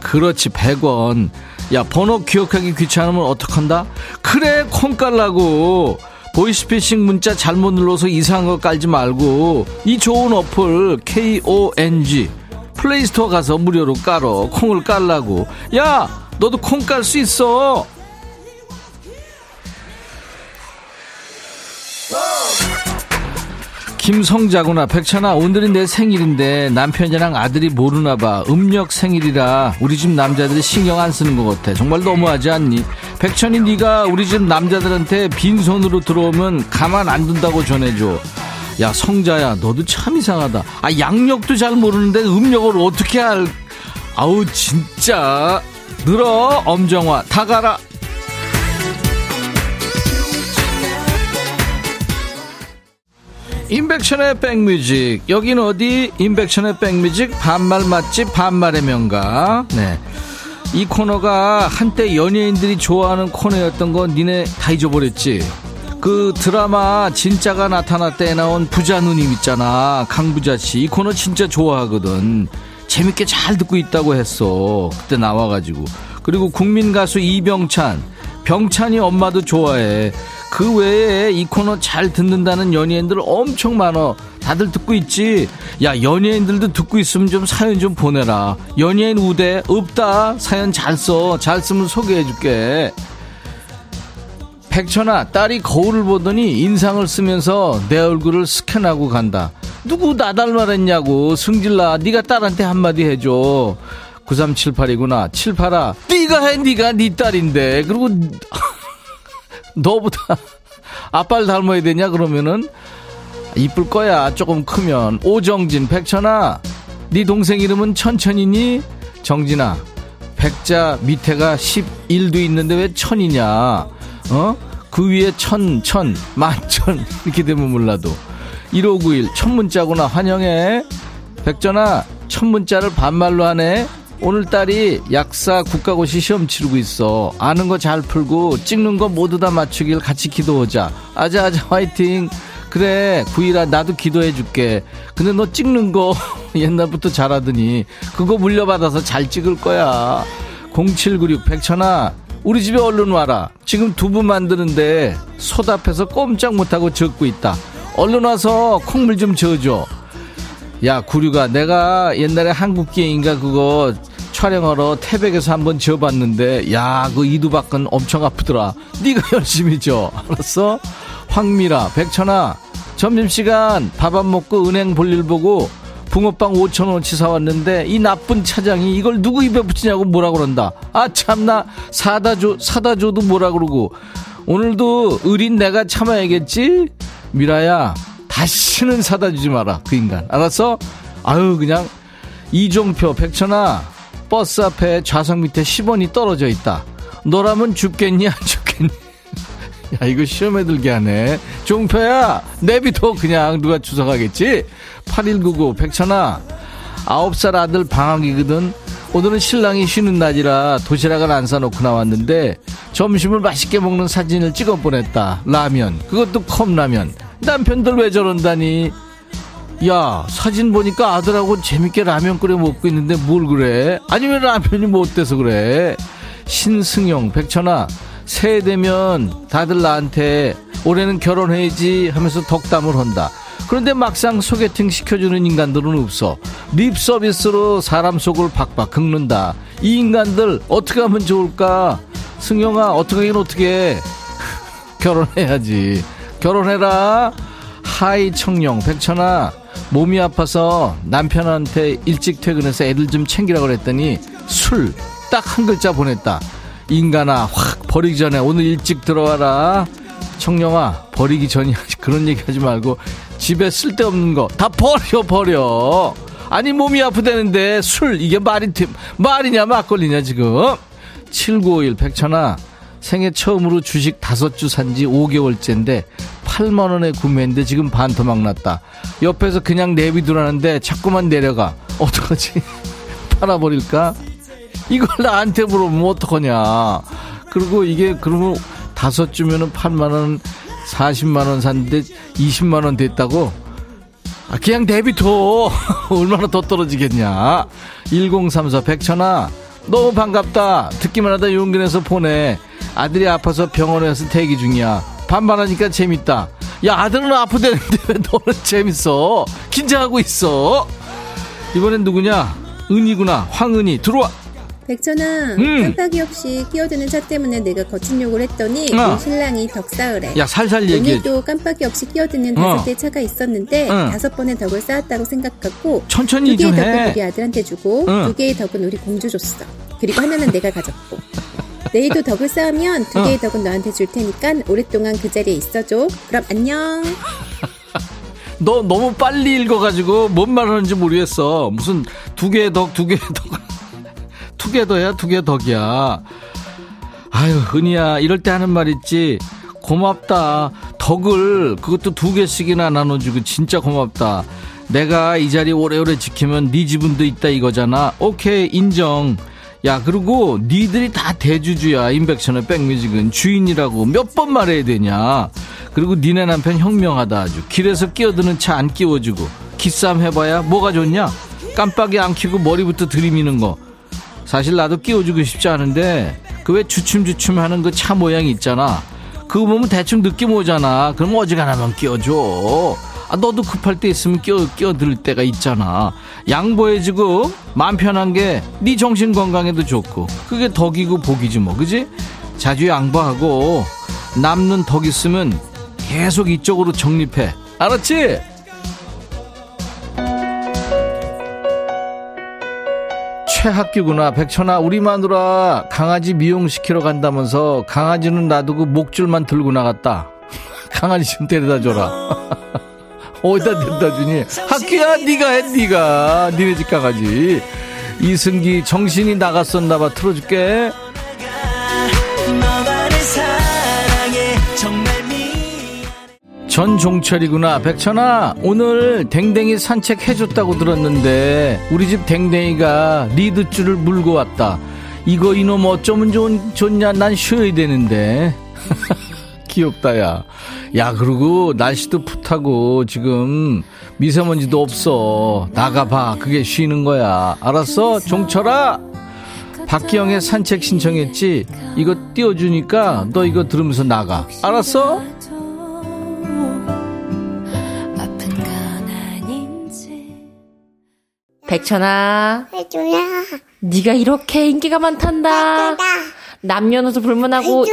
그렇지, 100원. 야, 번호 기억하기 귀찮으면 어떡한다? 그래, 콩 깔라고. 보이스피싱 문자 잘못 눌러서 이상한 거 깔지 말고 이 좋은 어플 KONG 플레이스토어 가서 무료로 깔어. 콩을 깔라고. 야, 너도 콩 깔 수 있어. 김성자구나. 백천아 오늘이 내 생일인데 남편이랑 아들이 모르나 봐. 음력 생일이라 우리 집 남자들이 신경 안 쓰는 것 같아. 정말 너무하지 않니? 백천이 네가 우리 집 남자들한테 빈손으로 들어오면 가만 안 둔다고 전해줘. 야 성자야 너도 참 이상하다. 아 양력도 잘 모르는데 음력을 어떻게 알? 아우 진짜. 늘어 엄정화. 다 가라 인백션의 백뮤직. 여긴 어디? 인백션의 백뮤직? 반말 맛집 반말의 명가. 네. 이 코너가 한때 연예인들이 좋아하는 코너였던 건 니네 다 잊어버렸지? 그 드라마 진짜가 나타났다에 나온 부자 누님 있잖아. 강부자씨. 이 코너 진짜 좋아하거든. 재밌게 잘 듣고 있다고 했어. 그때 나와가지고. 그리고 국민 가수 이병찬. 병찬이 엄마도 좋아해 그 외에 이 코너 잘 듣는다는 연예인들 엄청 많어. 다들 듣고 있지? 야, 연예인들도 듣고 있으면 좀 사연 좀 보내라. 연예인 우대 없다. 사연 잘 써. 잘 쓰면 소개해 줄게. 백천아, 딸이 거울을 보더니 인상을 쓰면서 내 얼굴을 스캔하고 간다. 누구 나 닮아랬냐고. 승질나. 네가 딸한테 한마디 해줘. 9378이구나. 78아. 네가 해, 네가 네 딸인데. 그리고 너보다 (laughs) 아빠를 닮아야 되냐 그러면은? 이쁠 거야 조금 크면. 오정진 백천아 네 동생 이름은 천천이니? 정진아 백자 밑에가 11도 있는데 왜 천이냐? 어? 그 위에 천, 천, 만천 (laughs) 이렇게 되면 몰라도. 1591 천문자구나. 환영해. 백전아 천문자를 반말로 하네 오늘 딸이 약사 국가고시 시험 치르고 있어. 아는 거 잘 풀고 찍는 거 모두 다 맞추길 같이 기도하자. 아자아자 화이팅. 그래 구이라 나도 기도해 줄게. 근데 너 찍는 거 (laughs) 옛날부터 잘하더니 그거 물려받아서 잘 찍을 거야. 0796 백천아 우리 집에 얼른 와라. 지금 두부 만드는데 소답해서 꼼짝 못하고 적고 있다. 얼른 와서 콩물 좀 저어줘. 야 구류가 내가 옛날에 한국기행인가 그거 촬영하러 태백에서 한번 지어봤는데 야 그 이두박은 엄청 아프더라. 네가 (laughs) 열심히 줘. 알았어? 황미라 백천아 점심시간 밥 안 먹고 은행 볼일 보고 붕어빵 5천원치 사왔는데 이 나쁜 차장이 이걸 누구 입에 붙이냐고 뭐라 그런다. 아 참나 사다 줘 사다 줘도 뭐라 그러고. 오늘도 의린 내가 참아야겠지? 미라야 다시는 사다 주지 마라 그 인간. 알았어? 아유 그냥 이종표 백천아 버스 앞에 좌석 밑에 10원이 떨어져 있다. 너라면 죽겠니 안 죽겠니 야 이거 시험에 들게 하네. 종표야 내비둬. 그냥 누가 주석하겠지? 8199 백천아 9살 아들 방학이거든. 오늘은 신랑이 쉬는 날이라 도시락을 안 사놓고 나왔는데 점심을 맛있게 먹는 사진을 찍어 보냈다. 라면. 그것도 컵라면 남편들 왜 저런다니? 야 사진 보니까 아들하고 재밌게 라면 끓여 먹고 있는데 뭘 그래? 아니면 라면이 못 돼서 그래? 신승용 백천아 새해 되면 다들 나한테 올해는 결혼해야지 하면서 덕담을 한다. 그런데 막상 소개팅 시켜주는 인간들은 없어. 립 서비스로 사람 속을 박박 긁는다. 이 인간들 어떻게 하면 좋을까? 승용아 어떻게 하긴 어떻게 (laughs) 결혼해야지 결혼해라. hi 청룡 백천아 몸이 아파서 남편한테 일찍 퇴근해서 애들 좀 챙기라고 그랬더니 술 딱 한 글자 보냈다. 인간아 확 버리기 전에 오늘 일찍 들어와라. 청룡아 버리기 전이 그런 얘기 하지 말고 집에 쓸데없는 거 다 버려 버려. 아니 몸이 아프다는데 술 이게 말이 말이냐 막걸리냐 지금? 7951 백천아 생애 처음으로 주식 다섯 주 산지 5개월째인데 8만 원에 구매했는데 지금 반토막 났다. 옆에서 그냥 내비두라는데 자꾸만 내려가. 어떡하지? (laughs) 팔아버릴까? 이걸 나한테 물어보면 어떡하냐. 그리고 이게 그러면 다섯 주면은 8만 원, 40만 원 샀는데 20만 원 됐다고? 아, 그냥 내비둬. (laughs) 얼마나 더 떨어지겠냐. 1034 백천아. 너무 반갑다. 듣기만 하다 용기 내서 보내. 아들이 아파서 병원에서 대기 중이야. 반반하니까 재밌다. 야, 아들은 아프다는데 왜 너는 재밌어? 긴장하고 있어. 이번엔 누구냐? 은이구나. 황은이. 들어와. 백천아, 음. 깜빡이 없이 끼어드는 차 때문에 내가 거친 욕을 했더니 어. 신랑이 덕사을해. 야, 살살 얘기해. 오늘도 깜빡이 없이 끼어드는 어. 다섯 대 차가 있었는데 응. 다섯 번의 덕을 쌓았다고 생각하고 천천히 두 개의 좀 덕은 해. 우리 아들한테 주고 응. 두 개의 덕은 우리 공주 줬어. 그리고 하나는 내가 가졌고. (laughs) 내일도 덕을 쌓으면 두 어. 개의 덕은 너한테 줄 테니까 오랫동안 그 자리에 있어줘. 그럼 안녕. (laughs) 너 너무 빨리 읽어가지고 뭔 말하는지 모르겠어. 무슨 두 개의 덕, 두 개의 덕. (laughs) 두 개 더야, 두 개 덕이야. 아유, 은희야, 이럴 때 하는 말 있지. 고맙다. 덕을 그것도 두 개씩이나 나눠주고 진짜 고맙다. 내가 이 자리 오래오래 지키면 네 지분도 있다 이거잖아. 오케이, 인정. 야, 그리고 니들이 다 대주주야. 인백션의 백뮤직은 주인이라고 몇 번 말해야 되냐. 그리고 니네 남편 현명하다 아주. 길에서 끼어드는 차 안 끼워주고. 기싸움 해봐야 뭐가 좋냐? 깜빡이 안 켜고 머리부터 들이미는 거. 사실 나도 끼워주고 싶지 않은데 그 왜 주춤주춤 하는 그 차 모양이 있잖아. 그거 보면 대충 느낌 오잖아. 그럼 어지간하면 끼워줘. 아, 너도 급할 때 있으면 끼워, 끼어들 때가 있잖아. 양보해주고, 마음 편한 게, 네 정신 건강에도 좋고, 그게 덕이고 복이지 뭐, 그지? 자주 양보하고, 남는 덕 있으면 계속 이쪽으로 정립해. 알았지? 최학규구나. 백천아, 우리 마누라 강아지 미용시키러 간다면서 강아지는 놔두고 목줄만 들고 나갔다. (laughs) 강아지 좀 데려다 줘라. (laughs) 어디다 데려다 주니? 학규야, 네가 해, 네가. 니네 집 강아지. 이승기, 정신이 나갔었나봐. 틀어줄게. 전종철이구나. 백천아, 오늘 댕댕이 산책해줬다고 들었는데, 우리 집 댕댕이가 리드줄을 물고 왔다. 이거 이놈 어쩌면 좋, 좋냐? 난 쉬어야 되는데. (laughs) 귀엽다, 야. 야, 그리고 날씨도 풋하고, 지금 미세먼지도 없어. 나가봐. 그게 쉬는 거야. 알았어? 종철아! 박기영의 산책 신청했지? 이거 띄워주니까 너 이거 들으면서 나가. 알았어? 백천아, 해줘라. 네가 이렇게 인기가 많단다. 해줘라. 남녀노소 불문하고.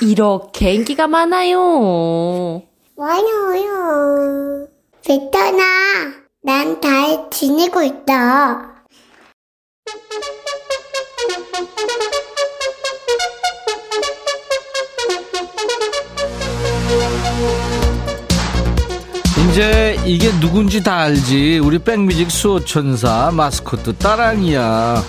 이렇게 인기가 많아요. 많아요. 베타나, 난 잘 지내고 있다. 이제 이게 누군지 다 알지. 우리 백뮤직 수호천사 마스코트 따랑이야.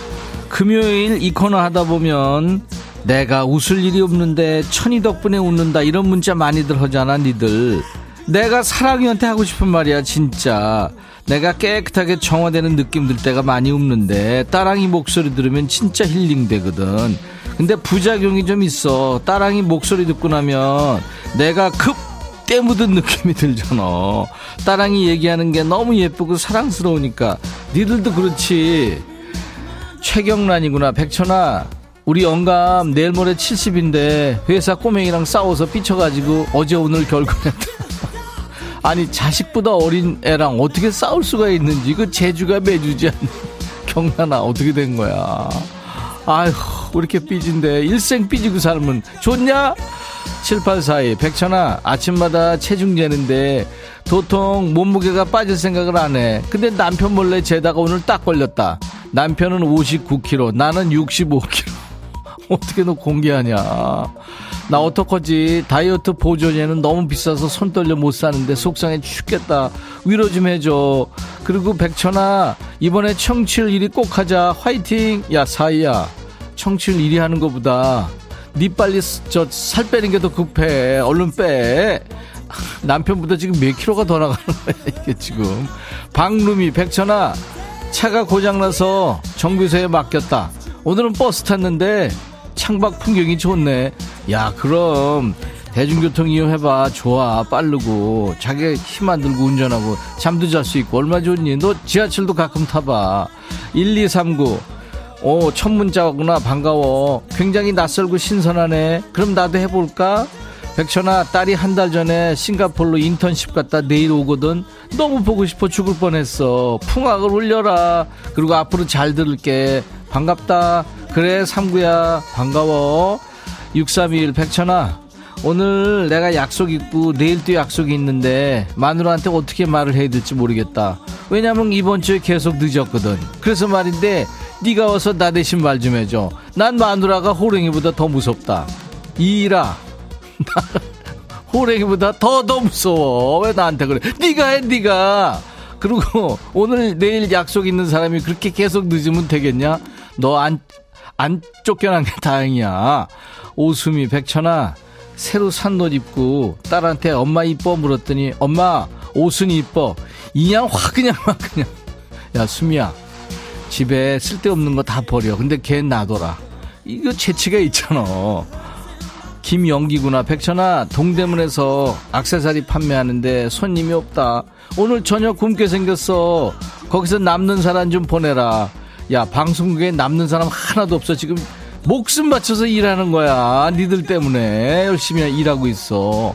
금요일 이 코너 하다 보면 내가 웃을 일이 없는데 천이 덕분에 웃는다 이런 문자 많이들 하잖아 니들. 내가 사랑이한테 하고 싶은 말이야 진짜. 내가 깨끗하게 정화되는 느낌 들 때가 많이 없는데 따랑이 목소리 들으면 진짜 힐링 되거든. 근데 부작용이 좀 있어. 따랑이 목소리 듣고 나면 내가 급 때 묻은 느낌이 들잖아. 따랑이 얘기하는 게 너무 예쁘고 사랑스러우니까. 니들도 그렇지. 최경란이구나. 백천아. 우리 영감 내일 모레 70인데 회사 꼬맹이랑 싸워서 삐쳐가지고 어제 오늘 결혼했다. (laughs) 아니 자식보다 어린 애랑 어떻게 싸울 수가 있는지 그 재주가 매주지 않는 (laughs) 경란아 어떻게 된 거야? 아휴 왜 이렇게 삐진데? 일생 삐지고 살면 좋냐? 7842 백천아 아침마다 체중 재는데 도통 몸무게가 빠질 생각을 안 해. 근데 남편 몰래 재다가 오늘 딱 걸렸다. 남편은 59kg 나는 65kg (laughs) 어떻게 너 공개하냐. 나 어떡하지? 다이어트 보조제는 너무 비싸서 손 떨려 못 사는데 속상해 죽겠다. 위로 좀 해줘. 그리고 백천아 이번에 청취율 1위 꼭 하자. 화이팅! 야 사이야. 청취율 1위 하는 것보다 니 빨리 저 살 빼는 게 더 급해. 얼른 빼. 남편보다 지금 몇 킬로가 더 나가는 거야 이게 지금. 박루미 백천아 차가 고장나서 정비소에 맡겼다. 오늘은 버스 탔는데 창밖 풍경이 좋네 야 그럼 대중교통 이용해봐 좋아 빠르고 자기 힘안 들고 운전하고 잠도 잘 수 있고 얼마 좋니 너 지하철도 가끔 타봐 1239 오, 첫 문자구나. 반가워. 굉장히 낯설고 신선하네. 그럼 나도 해볼까? 백천아 딸이 한 달 전에 싱가폴로 인턴십 갔다 내일 오거든. 너무 보고 싶어 죽을 뻔했어. 풍악을 울려라. 그리고 앞으로 잘 들을게. 반갑다. 그래 삼구야. 반가워. 6321 백천아. 오늘 내가 약속 있고 내일도 약속이 있는데 마누라한테 어떻게 말을 해야 될지 모르겠다. 왜냐면 이번 주에 계속 늦었거든. 그래서 말인데 네가 와서 나 대신 말 좀 해줘. 난 마누라가 호랭이보다 더 무섭다. 이라 (laughs) 호랭이보다 더 더 무서워. 왜 나한테 그래? 네가 해 네가. 그리고 오늘 내일 약속 있는 사람이 그렇게 계속 늦으면 되겠냐? 너 안 안 쫓겨난 게 다행이야. 오수미 백천아 새로 산 옷 입고 딸한테 엄마 이뻐 물었더니 엄마 옷은 이뻐. 이냥 확 그냥 막 그냥. 야 수미야. 집에 쓸데없는 거 다 버려. 근데 걔 놔둬라. 이거 재치가 있잖아 김영기구나. 백천아 동대문에서 악세사리 판매하는데 손님이 없다. 오늘 저녁 굶게 생겼어. 거기서 남는 사람 좀 보내라. 야 방송국에 남는 사람 하나도 없어. 지금 목숨 바쳐서 일하는 거야. 니들 때문에 열심히 일하고 있어.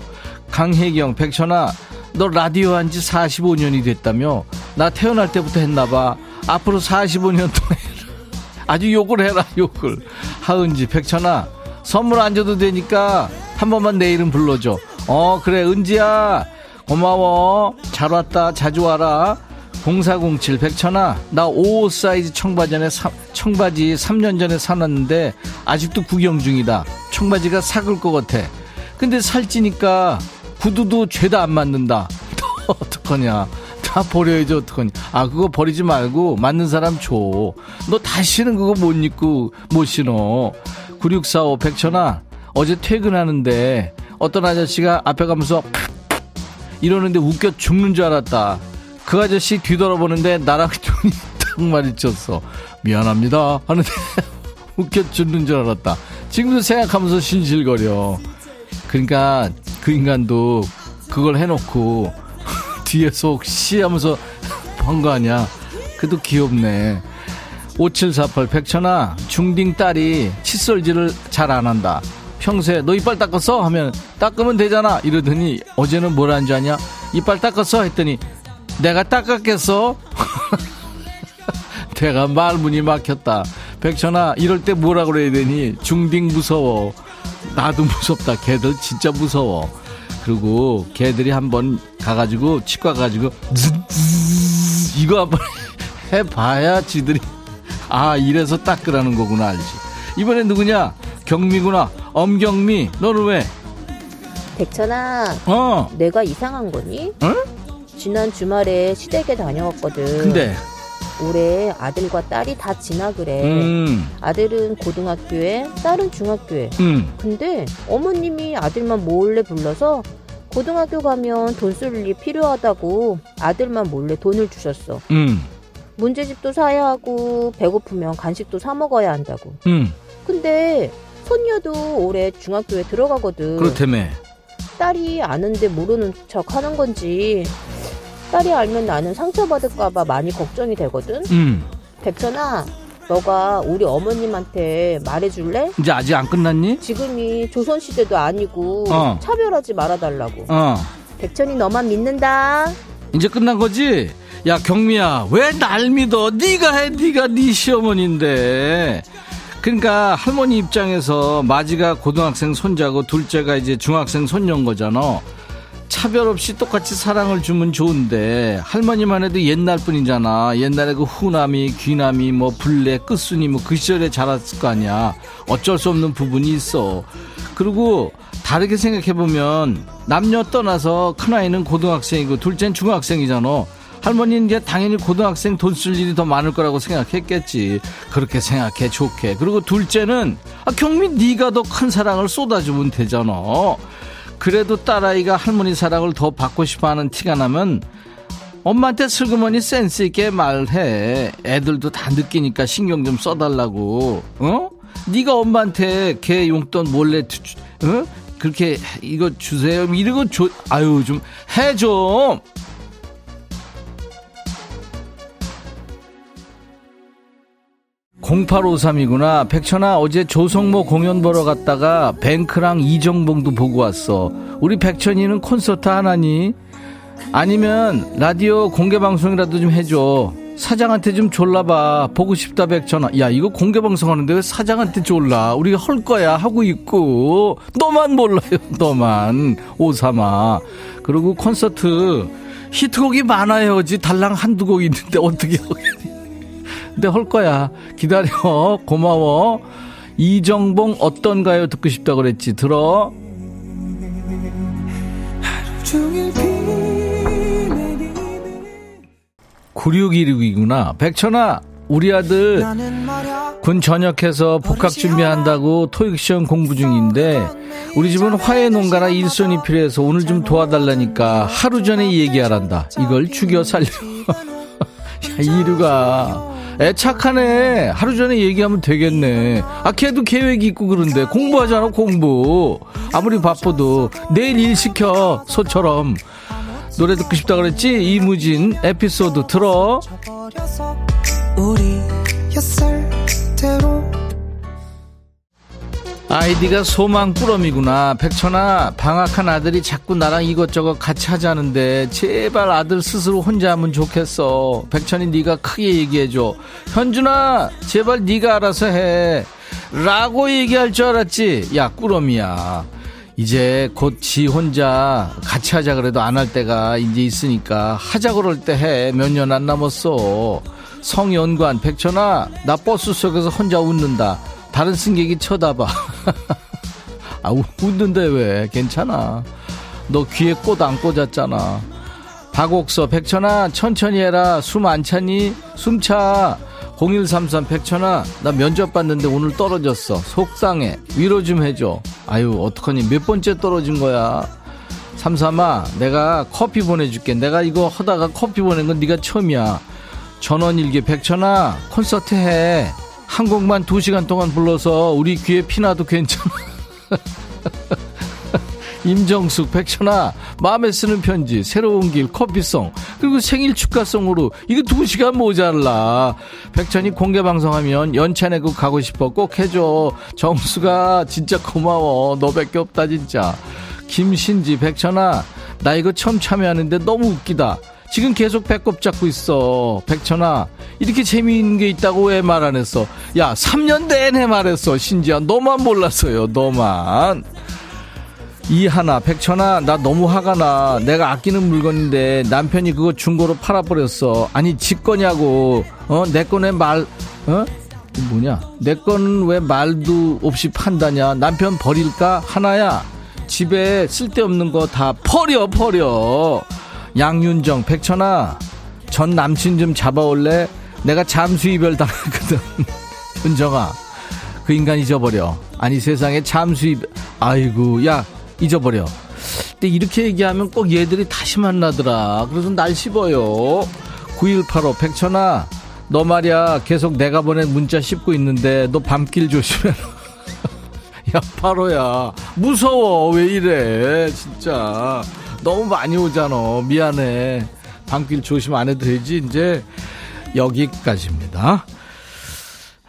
강혜경 백천아 너 라디오 한 지 45년이 됐다며? 나 태어날 때부터 했나봐. 앞으로 45년 동안 (laughs) 아주 욕을 해라 욕을. 하은지 백천아 선물 안 줘도 되니까 한 번만 내 이름 불러줘. 어 그래 은지야. 고마워. 잘 왔다. 자주 와라. 0407 백천아. 나55 사이즈 청바지 전에 사, 청바지 3년 전에 사놨는데 아직도 구경 중이다. 청바지가 삭을 것 같아. 근데 살찌니까 구두도 죄다 안 맞는다. (laughs) 어떡하냐. 다 버려야지 어떡하냐. 아 그거 버리지 말고 맞는 사람 줘 너 다시는 그거 못 입고 못 신어 9645 백천아 어제 퇴근하는데 어떤 아저씨가 앞에 가면서 이러는데 웃겨 죽는 줄 알았다. 그 아저씨 뒤돌아보는데 나랑 눈이 (laughs) 딱 마주쳤어. 미안합니다. 하는데 (laughs) 웃겨 죽는 줄 알았다. 지금도 생각하면서 신실거려. 그러니까 그 인간도 그걸 해놓고 (laughs) 뒤에서 혹시 하면서 한 거 아니야. 그래도 귀엽네 5748 백천아 중딩 딸이 칫솔질을 잘 안 한다. 평소에 너 이빨 닦았어? 하면 닦으면 되잖아. 이러더니 어제는 뭐라는 줄 아냐? 이빨 닦았어? 했더니 내가 닦았겠어? (laughs) 내가 말문이 막혔다. 백천아 이럴 때 뭐라 그래야 되니? 중딩 무서워. 나도 무섭다. 걔들 진짜 무서워. 그리고 걔들이 한번 가가지고 치과 가가지고 이거 한번 해봐야 지들이 아 이래서 닦으라는 거구나 알지 이번엔 누구냐 경미구나 엄경미 너는 왜 백천아, 어. 내가 이상한 거니? 응? 지난 주말에 시댁에 다녀왔거든. 근데 올해 아들과 딸이 다 진학을 해. 음. 아들은 고등학교에, 딸은 중학교에. 음. 근데 어머님이 아들만 몰래 불러서 고등학교 가면 돈 쓸 일이 필요하다고 아들만 몰래 돈을 주셨어. 음. 문제집도 사야 하고 배고프면 간식도 사 먹어야 한다고. 음. 근데 손녀도 올해 중학교에 들어가거든. 그렇다며 딸이 아는데 모르는 척 하는 건지 딸이 알면 나는 상처받을까봐 많이 걱정이 되거든. 음. 백천아, 너가 우리 어머님한테 말해줄래? 이제 아직 안 끝났니? 지금이 조선시대도 아니고 어. 차별하지 말아달라고. 어 백천이 너만 믿는다. 이제 끝난 거지? 야 경미야 왜 날 믿어? 네가 해 네가 네 시어머니인데. 그러니까 할머니 입장에서 마지가 고등학생 손자고 둘째가 이제 중학생 손녀인 거잖아. 차별 없이 똑같이 사랑을 주면 좋은데 할머니만 해도 옛날 뿐이잖아. 옛날에 그 후남이 귀남이 뭐 불래 끝순이 뭐 그 시절에 자랐을 거 아니야. 어쩔 수 없는 부분이 있어. 그리고 다르게 생각해보면 남녀 떠나서 큰아이는 고등학생이고 둘째는 중학생이잖아 할머니는 이제 당연히 고등학생 돈 쓸 일이 더 많을 거라고 생각했겠지. 그렇게 생각해 좋게. 그리고 둘째는 아, 경미 네가 더 큰 사랑을 쏟아주면 되잖아. 그래도 딸아이가 할머니 사랑을 더 받고 싶어하는 티가 나면 엄마한테 슬그머니 센스 있게 말해. 애들도 다 느끼니까 신경 좀 써달라고. 어? 네가 엄마한테 걔 용돈 몰래 주, 어? 그렇게 이거 주세요. 이러고 줘. 아유 좀 해 좀 0853이구나. 백천아, 어제 조성모 공연 보러 갔다가 뱅크랑 이정봉도 보고 왔어. 우리 백천이는 콘서트 하나니? 아니면 라디오 공개방송이라도 좀 해줘. 사장한테 좀 졸라봐. 보고 싶다, 백천아. 야, 이거 공개방송 하는데 왜 사장한테 졸라? 우리가 할 거야. 하고 있고. 너만 몰라요, 너만. 오삼아. 그리고 콘서트 히트곡이 많아야지. 달랑 한두 곡 있는데 어떻게 근데 할 거야. 기다려. (laughs) 고마워. 이정봉 어떤가요? 듣고 싶다 그랬지. 들어. 9616이구나. 백천아, 우리 아들 군 전역해서 복학 준비한다고 토익 시험 공부 중인데 우리 집은 화해 농가라 일손이 필요해서 오늘 좀 도와달라니까 하루 전에 얘기하란다. 이걸 죽여 살려. (laughs) 야, 이루가. 애 착하네. 하루 전에 얘기하면 되겠네. 아, 걔도 계획이 있고 그런데 공부하잖아, 공부. 아무리 바빠도 내일 일 시켜, 소처럼. 노래 듣고 싶다 그랬지? 이무진 에피소드 들어. 아이디가 소망꾸러미구나. 백천아, 방학한 아들이 자꾸 나랑 이것저것 같이 하자는데 제발 아들 스스로 혼자 하면 좋겠어. 백천이 네가 크게 얘기해줘. 현준아, 제발 네가 알아서 해. 라고 얘기할 줄 알았지? 야, 꾸러미야. 이제 곧 지 혼자 같이 하자 그래도 안 할 때가 이제 있으니까 하자 그럴 때 해. 몇 년 안 남았어. 성연관, 백천아, 나 버스 속에서 혼자 웃는다. 다른 승객이 쳐다봐. (laughs) 아, 웃는데 왜? 괜찮아. 너 귀에 꽃 안 꽂았잖아. 박옥서, 백천아, 천천히 해라. 숨 안 차니? 숨 차. 0133 백천아 나 면접 봤는데 오늘 떨어졌어 속상해 위로 좀 해줘 아유 어떡하니 몇 번째 떨어진 거야 삼삼아 내가 커피 보내줄게 내가 이거 하다가 커피 보낸 건 네가 처음이야 전원일기 백천아 콘서트 해 한 곡만 두 시간 동안 불러서 우리 귀에 피나도 괜찮아 (laughs) 임정숙, 백천아, 마음에 쓰는 편지, 새로운 길, 커피송, 그리고 생일 축하송으로 이거 두 시간 모자라. 백천이 공개 방송하면 연차 내고 가고 싶어 꼭 해줘. 정수가 진짜 고마워. 너밖에 없다 진짜. 김신지, 백천아, 나 이거 처음 참여하는데 너무 웃기다. 지금 계속 배꼽 잡고 있어. 백천아, 이렇게 재미있는 게 있다고 왜 말 안 했어? 야, 3년 내내 말했어. 신지야, 너만 몰랐어요. 너만. 이 하나, 백천아, 나 너무 화가 나. 내가 아끼는 물건인데 남편이 그거 중고로 팔아버렸어. 아니, 지 거냐고. 어, 내 거네 말, 어? 뭐냐? 내 거는 왜 말도 없이 판다냐? 남편 버릴까? 하나야, 집에 쓸데없는 거 다 버려, 버려. 양윤정, 백천아, 전 남친 좀 잡아올래? 내가 잠수 이별 당했거든. (laughs) 은정아, 그 인간 잊어버려. 아니, 세상에 잠수 이별, 아이고, 야, 잊어버려. 근데 이렇게 얘기하면 꼭 얘들이 다시 만나더라. 그래서 날 씹어요. 9185 백천아 너 말이야 계속 내가 보낸 문자 씹고 있는데 너 밤길 조심해. (laughs) 야 파로야 무서워 왜 이래 진짜 너무 많이 오잖아 미안해 밤길 조심 안 해도 되지 이제 여기까지입니다.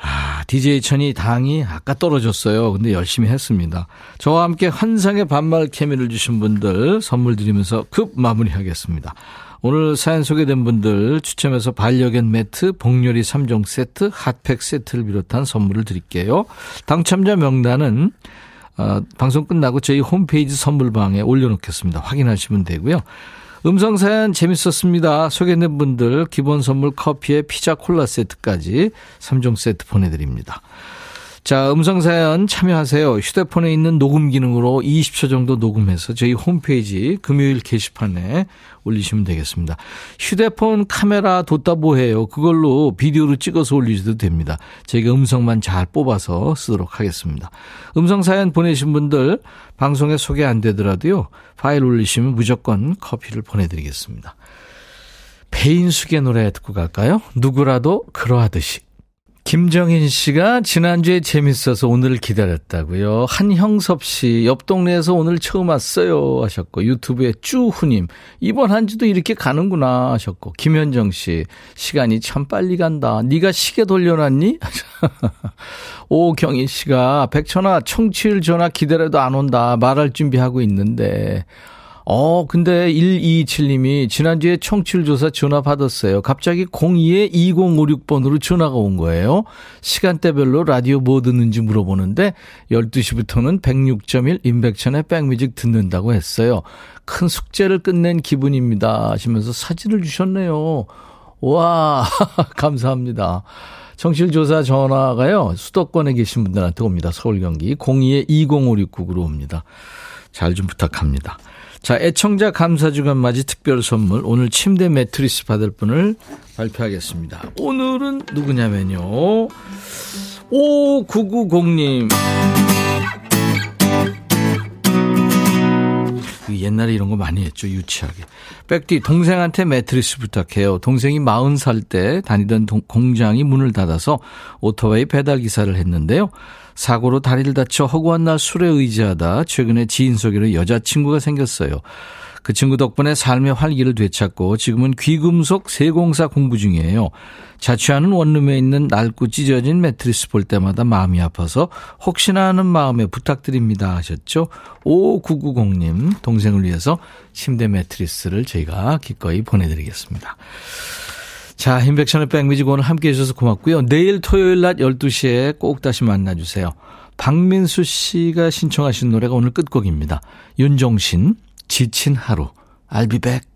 아, DJ 천이 당이 아까 떨어졌어요. 근데 열심히 했습니다. 저와 함께 환상의 반말 케미를 주신 분들 선물 드리면서 급 마무리하겠습니다. 오늘 사연 소개된 분들 추첨해서 반려견 매트, 복요리 3종 세트, 핫팩 세트를 비롯한 선물을 드릴게요. 당첨자 명단은 어, 방송 끝나고 저희 홈페이지 선물방에 올려놓겠습니다. 확인하시면 되고요. 음성 사연 재밌었습니다. 소개된 분들 기본 선물 커피에 피자 콜라 세트까지 3종 세트 보내드립니다. 자, 음성 사연 참여하세요. 휴대폰에 있는 녹음 기능으로 20초 정도 녹음해서 저희 홈페이지 금요일 게시판에 올리시면 되겠습니다. 휴대폰 카메라 뒀다 뭐해요. 그걸로 비디오로 찍어서 올리셔도 됩니다. 저희가 음성만 잘 뽑아서 쓰도록 하겠습니다. 음성 사연 보내신 분들 방송에 소개 안 되더라도요. 파일 올리시면 무조건 커피를 보내드리겠습니다. 배인숙의 노래 듣고 갈까요? 누구라도 그러하듯이. 김정인 씨가 지난주에 재밌어서 오늘을 기다렸다고요. 한형섭 씨, 옆 동네에서 오늘 처음 왔어요 하셨고 유튜브에 쭈후님, 이번 한 주도 이렇게 가는구나 하셨고 김현정 씨, 시간이 참 빨리 간다. 네가 시계 돌려놨니? (laughs) 오경희 씨가 백천아 청취율 전화 기다려도 안 온다. 말할 준비하고 있는데 어, 근데 127님이 지난주에 청취율 조사 전화 받았어요. 갑자기 02에 2056번으로 전화가 온 거예요. 시간대별로 라디오 뭐 듣는지 물어보는데 12시부터는 106.1 임백천의 백뮤직 듣는다고 했어요. 큰 숙제를 끝낸 기분입니다. 하시면서 사진을 주셨네요. 와, (laughs) 감사합니다. 청취율 조사 전화가요. 수도권에 계신 분들한테 옵니다. 서울 경기 02에 20569으로 옵니다. 잘 좀 부탁합니다. 자, 애청자 감사 주간 맞이 특별 선물. 오늘 침대 매트리스 받을 분을 발표하겠습니다. 오늘은 누구냐면요. 5990님. 옛날에 이런 거 많이 했죠, 유치하게. 백디, 동생한테 매트리스 부탁해요. 동생이 40살 때 다니던 동, 공장이 문을 닫아서 오토바이 배달 기사를 했는데요. 사고로 다리를 다쳐 허구한 날 술에 의지하다 최근에 지인 소개로 여자친구가 생겼어요. 그 친구 덕분에 삶의 활기를 되찾고 지금은 귀금속 세공사 공부 중이에요. 자취하는 원룸에 있는 낡고 찢어진 매트리스 볼 때마다 마음이 아파서 혹시나 하는 마음에 부탁드립니다 하셨죠. 5990님 동생을 위해서 침대 매트리스를 저희가 기꺼이 보내드리겠습니다. 자, 인백션의 백미직 오늘 함께 해주셔서 고맙고요. 내일 토요일 낮 12시에 꼭 다시 만나주세요. 박민수 씨가 신청하신 노래가 오늘 끝곡입니다. 윤종신, 지친 하루. Back.